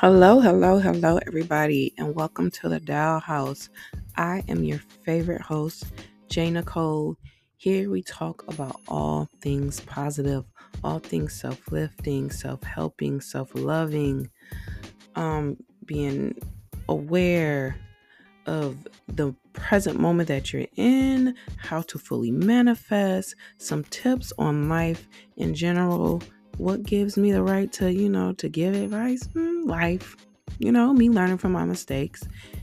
Hello, hello, hello, everybody, and welcome to the Doll House. I am your favorite host, Jay Nicole. Here we talk about all things positive, all things self-lifting, self-helping, self-loving, um, being aware of the present moment that you're in, how to fully manifest, some tips on life in general what gives me the right to, you know, to give advice? Mm, life. You know, me learning from my mistakes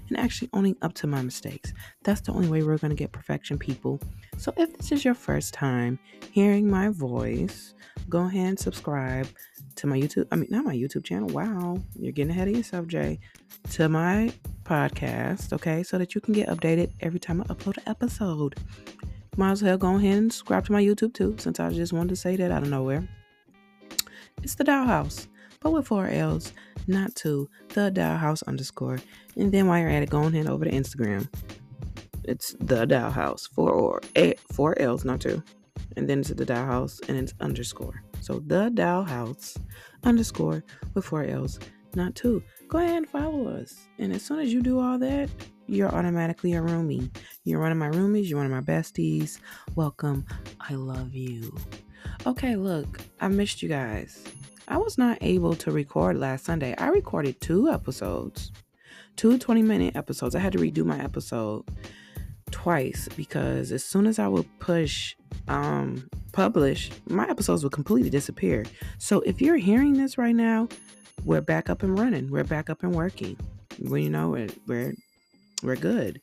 and actually owning up to my mistakes. That's the only way we're going to get perfection, people. So if this is your first time hearing my voice, go ahead and subscribe to my YouTube. I mean, not my YouTube channel. Wow, you're getting ahead of yourself, Jay. To my podcast, okay, so that you can get updated every time I upload an episode. Might as well go ahead and subscribe to my YouTube too, since I just wanted to say that out of nowhere. It's the Doll House, but with four L's, not two. The Doll House underscore. And then while you're at it, go ahead over to Instagram. It's the Doll House, four or eight, four L's, not two. And then it's the Doll House, and it's underscore. So the Doll House underscore with four L's, not two. Go ahead and follow us. And as soon as you do all that, you're automatically a roomie. You're one of my roomies. You're one of my besties. Welcome. I love you. Okay, look, I missed you guys. I was not able to record last Sunday. I recorded two episodes, two 20 minute episodes. I had to redo my episode twice because as soon as I would push um publish, my episodes would completely disappear. So if you're hearing this right now, we're back up and running. We're back up and working. We you know we're we're, we're good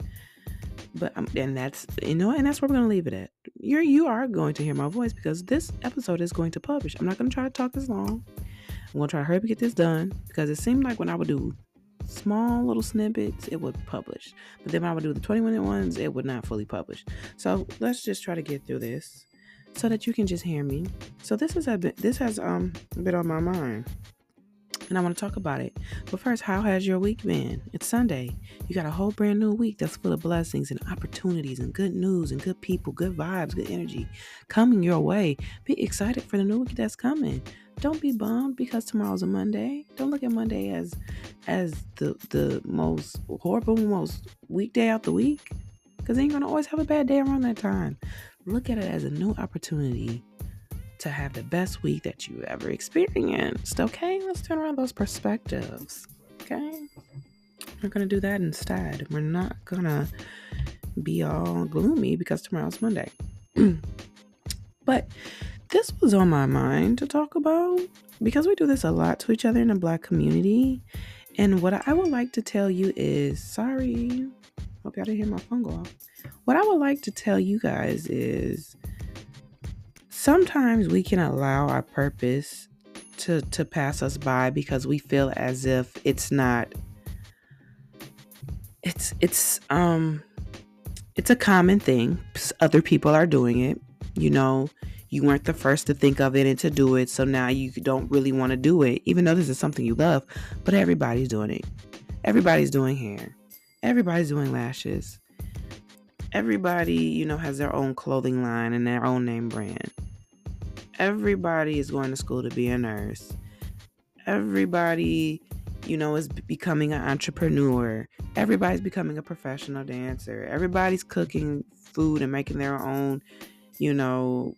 but um, and that's you know and that's where we're gonna leave it at. You're you are going to hear my voice because this episode is going to publish. I'm not gonna try to talk this long. I'm gonna try to hurry up and get this done because it seemed like when i would do small little snippets it would publish. But then when i would do the 20 minute ones it would not fully publish. So let's just try to get through this so that you can just hear me. So this is a this has um been on my mind and I want to talk about it. But first, how has your week been? It's Sunday. You got a whole brand new week that's full of blessings and opportunities and good news and good people, good vibes, good energy coming your way. Be excited for the new week that's coming. Don't be bummed because tomorrow's a Monday. Don't look at Monday as as the the most horrible, most weekday out the week. Because you ain't gonna always have a bad day around that time. Look at it as a new opportunity to have the best week that you ever experienced. Okay, let's turn around those perspectives. Okay, we're gonna do that instead. We're not gonna be all gloomy because tomorrow's Monday. but this was on my mind to talk about because we do this a lot to each other in the black community. And what I would like to tell you is sorry, hope y'all didn't hear my phone go off. What I would like to tell you guys is sometimes we can allow our purpose to to pass us by because we feel as if it's not it's it's um it's a common thing. Other people are doing it. You know you weren't the first to think of it and to do it so now you don't really want to do it even though this is something you love but everybody's doing it. Everybody's doing hair. Everybody's doing lashes. Everybody you know has their own clothing line and their own name brand everybody is going to school to be a nurse. Everybody, you know, is becoming an entrepreneur. Everybody's becoming a professional dancer. Everybody's cooking food and making their own, you know,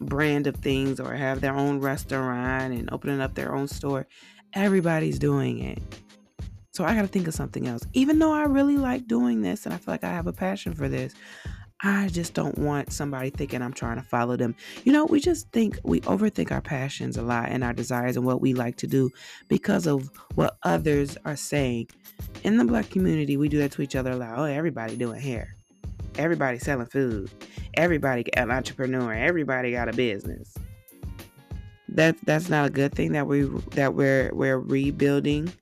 brand of things or have their own restaurant and opening up their own store. Everybody's doing it. So I got to think of something else. Even though I really like doing this and I feel like I have a passion for this, I just don't want somebody thinking I'm trying to follow them. You know, we just think we overthink our passions a lot and our desires and what we like to do because of what others are saying. In the black community, we do that to each other a lot. Oh, everybody doing hair. Everybody selling food. Everybody an entrepreneur. Everybody got a business. That that's not a good thing that we that we're we're rebuilding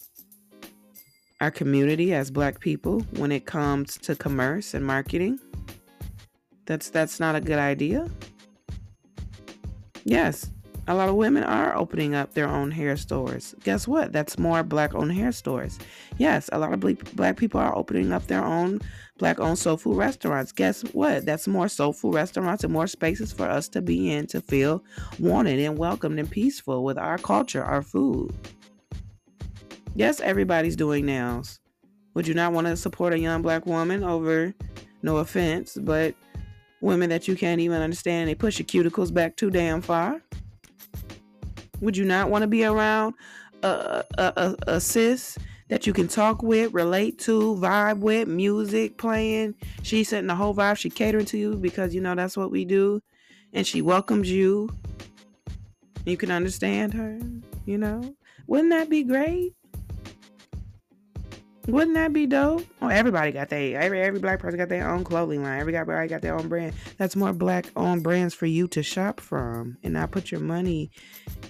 our community as black people when it comes to commerce and marketing. That's that's not a good idea. Yes, a lot of women are opening up their own hair stores. Guess what? That's more black owned hair stores. Yes, a lot of black people are opening up their own black owned soul food restaurants. Guess what? That's more soul food restaurants and more spaces for us to be in to feel wanted and welcomed and peaceful with our culture, our food. Yes, everybody's doing nails. Would you not want to support a young black woman over, no offense, but women that you can't even understand? They push your cuticles back too damn far. Would you not want to be around a, a, a, a sis that you can talk with, relate to, vibe with, music playing? She's setting the whole vibe. She catering to you because you know that's what we do, and she welcomes you. You can understand her. You know, wouldn't that be great? Wouldn't that be dope? Oh, everybody got their every every black person got their own clothing line. Everybody got their own brand. That's more black owned brands for you to shop from, and not put your money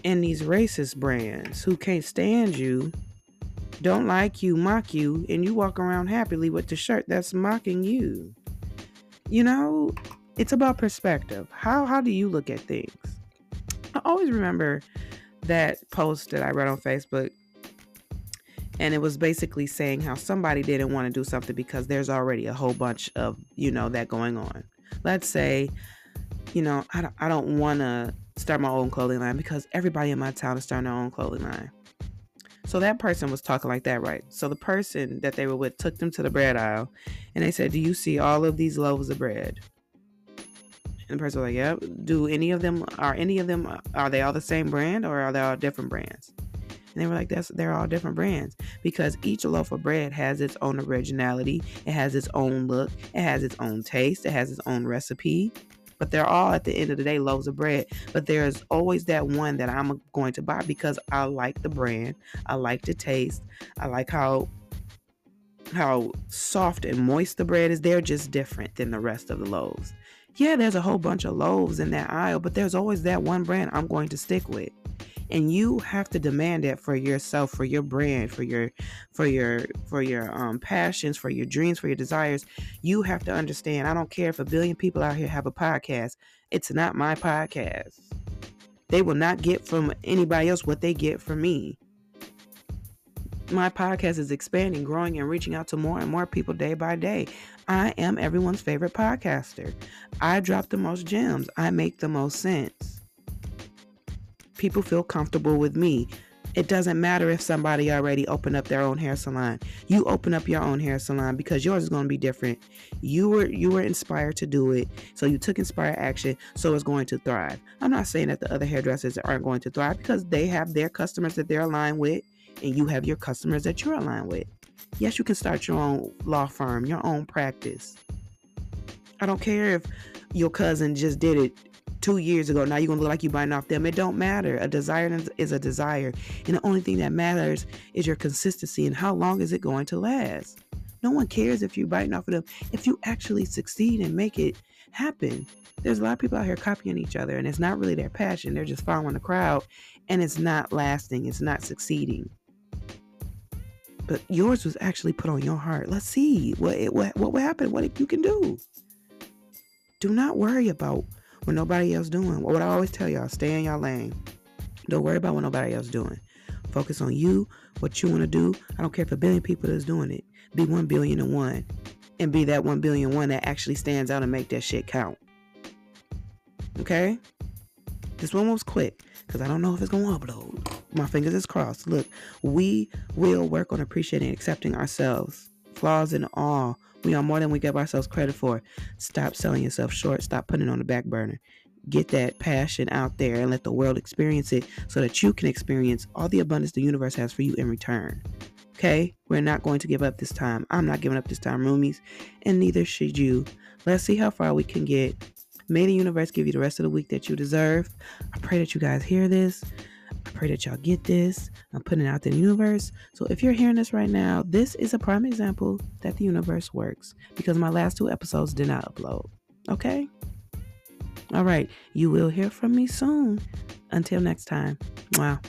in these racist brands who can't stand you, don't like you, mock you, and you walk around happily with the shirt that's mocking you. You know, it's about perspective. How how do you look at things? I always remember that post that I read on Facebook and it was basically saying how somebody didn't want to do something because there's already a whole bunch of you know that going on. Let's say you know i don't, I don't want to start my own clothing line because everybody in my town is starting their own clothing line. So that person was talking like that right? So the person that they were with took them to the bread aisle and they said do you see all of these loaves of bread? And the person was like yep. Do any of them are any of them are they all the same brand or are they all different brands and they were like, that's they're all different brands because each loaf of bread has its own originality, it has its own look, it has its own taste, it has its own recipe. But they're all at the end of the day loaves of bread. But there's always that one that I'm going to buy because I like the brand, I like the taste, I like how how soft and moist the bread is. They're just different than the rest of the loaves. Yeah, there's a whole bunch of loaves in that aisle, but there's always that one brand I'm going to stick with and you have to demand it for yourself for your brand for your for your for your um passions for your dreams for your desires you have to understand i don't care if a billion people out here have a podcast it's not my podcast they will not get from anybody else what they get from me my podcast is expanding, growing, and reaching out to more and more people day by day. I am everyone's favorite podcaster. I drop the most gems. I make the most sense people feel comfortable with me. It doesn't matter if somebody already opened up their own hair salon. You open up your own hair salon because yours is going to be different. You were you were inspired to do it, so you took inspired action, so it's going to thrive. I'm not saying that the other hairdressers aren't going to thrive because they have their customers that they're aligned with, and you have your customers that you're aligned with. Yes, you can start your own law firm, your own practice. I don't care if your cousin just did it two years ago. Now you're gonna look like you biting off them. It don't matter. A desire is a desire, and the only thing that matters is your consistency and how long is it going to last. No one cares if you're biting off of them. If you actually succeed and make it happen, there's a lot of people out here copying each other, and it's not really their passion. They're just following the crowd, and it's not lasting. It's not succeeding. But yours was actually put on your heart. Let's see what what what will happen. What you can do. Do not worry about what nobody else doing. What I always tell y'all, stay in y'all lane. Don't worry about what nobody else doing. Focus on you, what you want to do. I don't care if a billion people is doing it. Be one billion and one. And be that one billion one that actually stands out and make that shit count. Okay? This one was quick because I don't know if it's to upload. My fingers is crossed. Look, we will work on appreciating and accepting ourselves, flaws and all, we are more than we give ourselves credit for. Stop selling yourself short. Stop putting it on the back burner. Get that passion out there and let the world experience it so that you can experience all the abundance the universe has for you in return. Okay? We're not going to give up this time. I'm not giving up this time, roomies, and neither should you. Let's see how far we can get. May the universe give you the rest of the week that you deserve. I pray that you guys hear this. I pray that y'all get this. I'm putting it out to the universe. So if you're hearing this right now, this is a prime example that the universe works because my last two episodes did not upload. Okay? All right. You will hear from me soon. Until next time. Wow.